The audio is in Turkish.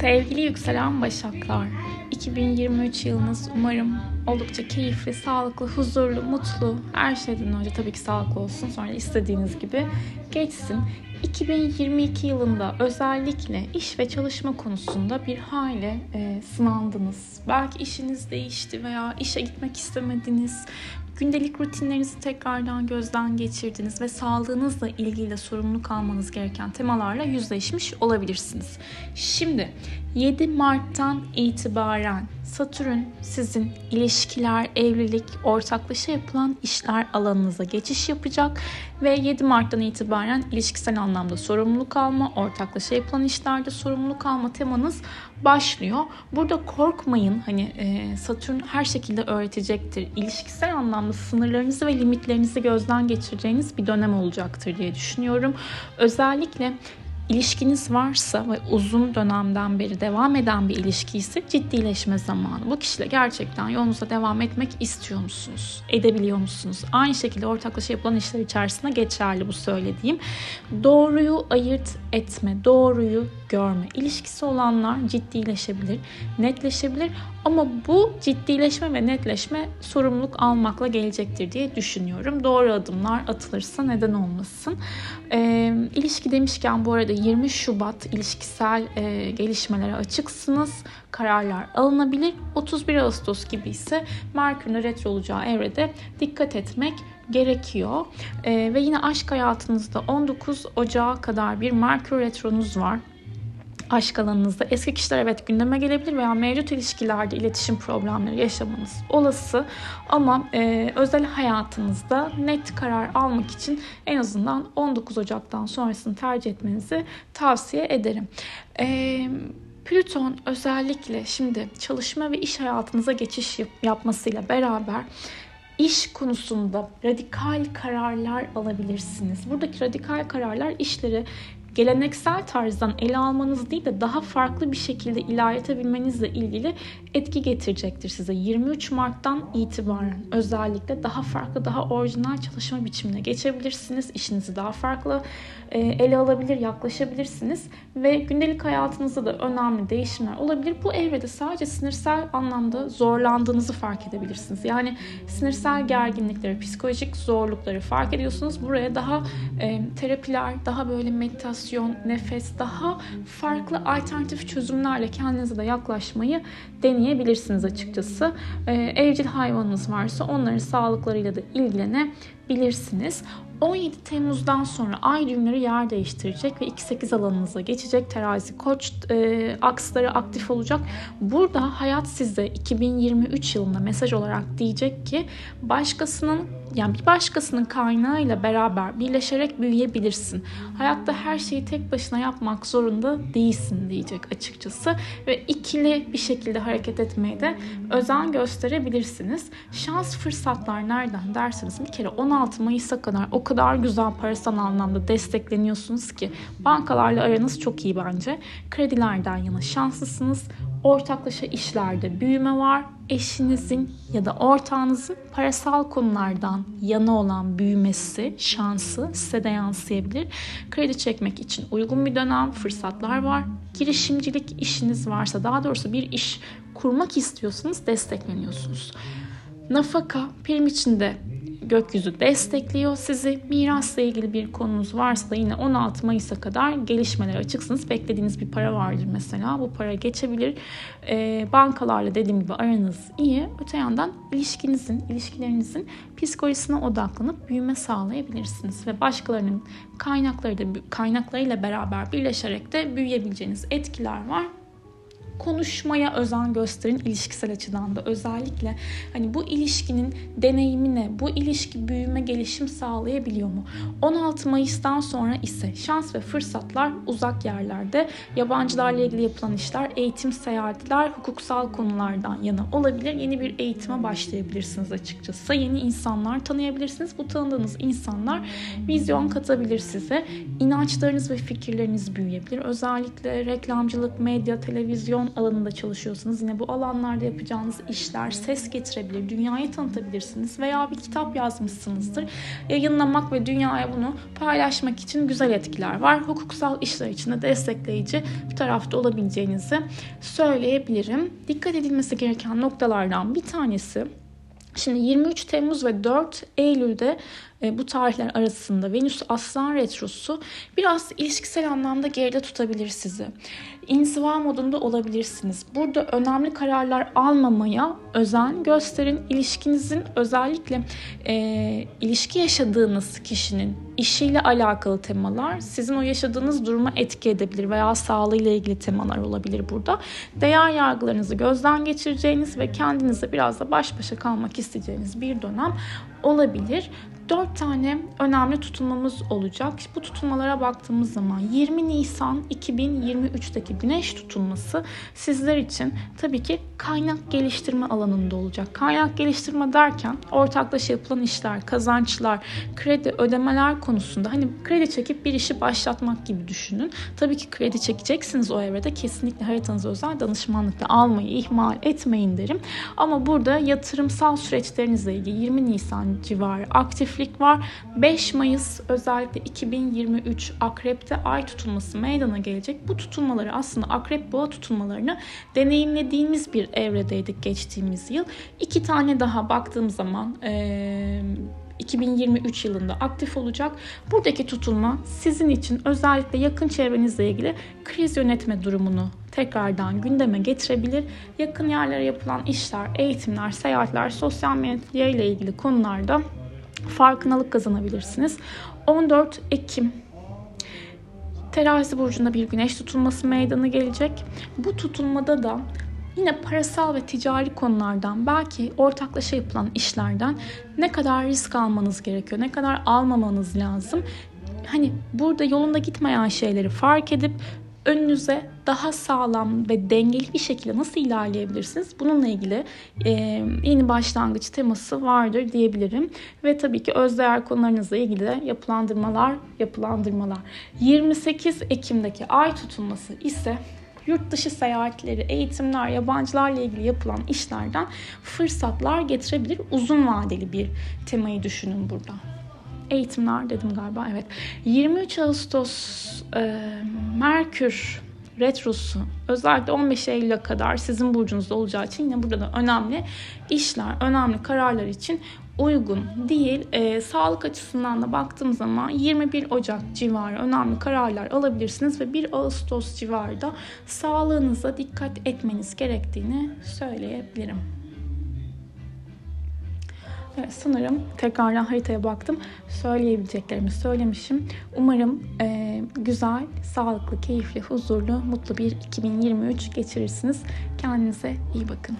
Sevgili yükselen başaklar, 2023 yılınız umarım oldukça keyifli, sağlıklı, huzurlu, mutlu, her şeyden önce tabii ki sağlıklı olsun, sonra istediğiniz gibi geçsin. 2022 yılında özellikle iş ve çalışma konusunda bir hayli e, sınandınız. Belki işiniz değişti veya işe gitmek istemediniz. Gündelik rutinlerinizi tekrardan gözden geçirdiniz ve sağlığınızla ilgili sorumluluk almanız gereken temalarla yüzleşmiş olabilirsiniz. Şimdi 7 Mart'tan itibaren Satürn sizin ilişkiler, evlilik, ortaklaşa yapılan işler alanınıza geçiş yapacak ve 7 Mart'tan itibaren ilişkisel anlamda sorumluluk alma, ortaklaşa yapılan işlerde sorumluluk alma temanız başlıyor. Burada korkmayın. Hani e, Satürn her şekilde öğretecektir. İlişkisel anlamda sınırlarınızı ve limitlerinizi gözden geçireceğiniz bir dönem olacaktır diye düşünüyorum. Özellikle ilişkiniz varsa ve uzun dönemden beri devam eden bir ilişki ise ciddileşme zamanı. Bu kişiyle gerçekten yolunuza devam etmek istiyor musunuz? Edebiliyor musunuz? Aynı şekilde ortaklaşa yapılan işler içerisinde geçerli bu söylediğim. Doğruyu ayırt etme, doğruyu görme. İlişkisi olanlar ciddileşebilir, netleşebilir ama bu ciddileşme ve netleşme sorumluluk almakla gelecektir diye düşünüyorum. Doğru adımlar atılırsa neden olmasın. E, ilişki demişken bu arada 20 Şubat ilişkisel e, gelişmelere açıksınız. Kararlar alınabilir. 31 Ağustos gibi ise Merkür'ün retro olacağı evrede dikkat etmek gerekiyor. E, ve yine aşk hayatınızda 19 Ocağı kadar bir Merkür retronuz var aşk alanınızda eski kişiler evet gündeme gelebilir veya mevcut ilişkilerde iletişim problemleri yaşamanız olası ama e, özel hayatınızda net karar almak için en azından 19 Ocak'tan sonrasını tercih etmenizi tavsiye ederim. E, Plüton özellikle şimdi çalışma ve iş hayatınıza geçiş yap- yapmasıyla beraber iş konusunda radikal kararlar alabilirsiniz. Buradaki radikal kararlar işleri geleneksel tarzdan ele almanız değil de daha farklı bir şekilde ilerletebilmenizle ilgili etki getirecektir size. 23 Mart'tan itibaren özellikle daha farklı, daha orijinal çalışma biçimine geçebilirsiniz. İşinizi daha farklı e, ele alabilir, yaklaşabilirsiniz ve gündelik hayatınızda da önemli değişimler olabilir. Bu evrede sadece sinirsel anlamda zorlandığınızı fark edebilirsiniz. Yani sinirsel gerginlikleri, psikolojik zorlukları fark ediyorsunuz. Buraya daha e, terapiler, daha böyle meditasyon, nefes, daha farklı alternatif çözümlerle kendinize de yaklaşmayı deneyebilirsiniz açıkçası. E, evcil hayvanınız varsa onların sağlıklarıyla da ilgilenebilirsiniz. 17 Temmuz'dan sonra ay düğümleri yer değiştirecek ve 2-8 alanınıza geçecek. Terazi koç e, aksları aktif olacak. Burada hayat size 2023 yılında mesaj olarak diyecek ki başkasının yani bir başkasının kaynağıyla beraber birleşerek büyüyebilirsin. Hayatta her şeyi tek başına yapmak zorunda değilsin diyecek açıkçası ve ikili bir şekilde hareket etmeye de özen gösterebilirsiniz. Şans fırsatlar nereden derseniz bir kere 16 Mayıs'a kadar o kadar güzel parasal anlamda destekleniyorsunuz ki bankalarla aranız çok iyi bence. Kredilerden yana şanslısınız. Ortaklaşa işlerde büyüme var. Eşinizin ya da ortağınızın parasal konulardan yana olan büyümesi, şansı size de yansıyabilir. Kredi çekmek için uygun bir dönem, fırsatlar var. Girişimcilik işiniz varsa, daha doğrusu bir iş kurmak istiyorsanız destekleniyorsunuz. Nafaka prim içinde gökyüzü destekliyor sizi. Mirasla ilgili bir konunuz varsa yine 16 Mayıs'a kadar gelişmeler açıksınız. Beklediğiniz bir para vardır mesela. Bu para geçebilir. E, bankalarla dediğim gibi aranız iyi. Öte yandan ilişkinizin, ilişkilerinizin psikolojisine odaklanıp büyüme sağlayabilirsiniz. Ve başkalarının kaynakları da, kaynaklarıyla beraber birleşerek de büyüyebileceğiniz etkiler var konuşmaya özen gösterin ilişkisel açıdan da özellikle hani bu ilişkinin deneyimi ne? Bu ilişki büyüme, gelişim sağlayabiliyor mu? 16 Mayıs'tan sonra ise şans ve fırsatlar uzak yerlerde. Yabancılarla ilgili yapılan işler, eğitim, seyahatler, hukuksal konulardan yana olabilir. Yeni bir eğitime başlayabilirsiniz açıkçası. Yeni insanlar tanıyabilirsiniz. Bu tanıdığınız insanlar vizyon katabilir size. İnançlarınız ve fikirleriniz büyüyebilir. Özellikle reklamcılık, medya, televizyon, alanında çalışıyorsanız yine bu alanlarda yapacağınız işler ses getirebilir, dünyayı tanıtabilirsiniz veya bir kitap yazmışsınızdır. Yayınlamak ve dünyaya bunu paylaşmak için güzel etkiler var. Hukuksal işler için de destekleyici bir tarafta olabileceğinizi söyleyebilirim. Dikkat edilmesi gereken noktalardan bir tanesi Şimdi 23 Temmuz ve 4 Eylül'de bu tarihler arasında Venüs Aslan Retrosu biraz ilişkisel anlamda geride tutabilir sizi. İnziva modunda olabilirsiniz. Burada önemli kararlar almamaya özen gösterin. İlişkinizin özellikle e, ilişki yaşadığınız kişinin işiyle alakalı temalar sizin o yaşadığınız duruma etki edebilir veya sağlığıyla ilgili temalar olabilir burada. Değer yargılarınızı gözden geçireceğiniz ve kendinize biraz da baş başa kalmak isteyeceğiniz bir dönem olabilir. 4 tane önemli tutulmamız olacak. Bu tutulmalara baktığımız zaman 20 Nisan 2023'teki güneş tutulması sizler için tabii ki kaynak geliştirme alanında olacak. Kaynak geliştirme derken ortaklaşa yapılan işler, kazançlar, kredi, ödemeler konusunda hani kredi çekip bir işi başlatmak gibi düşünün. Tabii ki kredi çekeceksiniz o evrede. Kesinlikle haritanızı özel danışmanlıkla almayı ihmal etmeyin derim. Ama burada yatırımsal süreçlerinizle ilgili 20 Nisan civarı aktiflik var. 5 Mayıs özellikle 2023 Akrep'te ay tutulması meydana gelecek. Bu tutulmaları aslında Akrep boğa tutulmalarını deneyimlediğimiz bir evredeydik geçtiğimiz yıl. İki tane daha baktığım zaman ee, 2023 yılında aktif olacak. Buradaki tutulma sizin için özellikle yakın çevrenizle ilgili kriz yönetme durumunu tekrardan gündeme getirebilir. Yakın yerlere yapılan işler, eğitimler, seyahatler, sosyal medya ile ilgili konularda farkındalık kazanabilirsiniz. 14 Ekim Terazi burcunda bir güneş tutulması meydana gelecek. Bu tutulmada da yine parasal ve ticari konulardan belki ortaklaşa yapılan işlerden ne kadar risk almanız gerekiyor, ne kadar almamanız lazım. Hani burada yolunda gitmeyen şeyleri fark edip önünüze daha sağlam ve dengeli bir şekilde nasıl ilerleyebilirsiniz? Bununla ilgili e, yeni başlangıç teması vardır diyebilirim. Ve tabii ki özdeğer konularınızla ilgili de yapılandırmalar, yapılandırmalar. 28 Ekim'deki ay tutulması ise yurt dışı seyahatleri, eğitimler, yabancılarla ilgili yapılan işlerden fırsatlar getirebilir. Uzun vadeli bir temayı düşünün burada eğitimler dedim galiba evet. 23 Ağustos e, Merkür retrosu özellikle 15 Eylül'e kadar sizin burcunuzda olacağı için yine burada da önemli işler, önemli kararlar için uygun değil. E, sağlık açısından da baktığım zaman 21 Ocak civarı önemli kararlar alabilirsiniz ve 1 Ağustos civarında sağlığınıza dikkat etmeniz gerektiğini söyleyebilirim. Evet, sanırım tekrardan haritaya baktım. Söyleyebileceklerimi söylemişim. Umarım e, güzel, sağlıklı, keyifli, huzurlu, mutlu bir 2023 geçirirsiniz. Kendinize iyi bakın.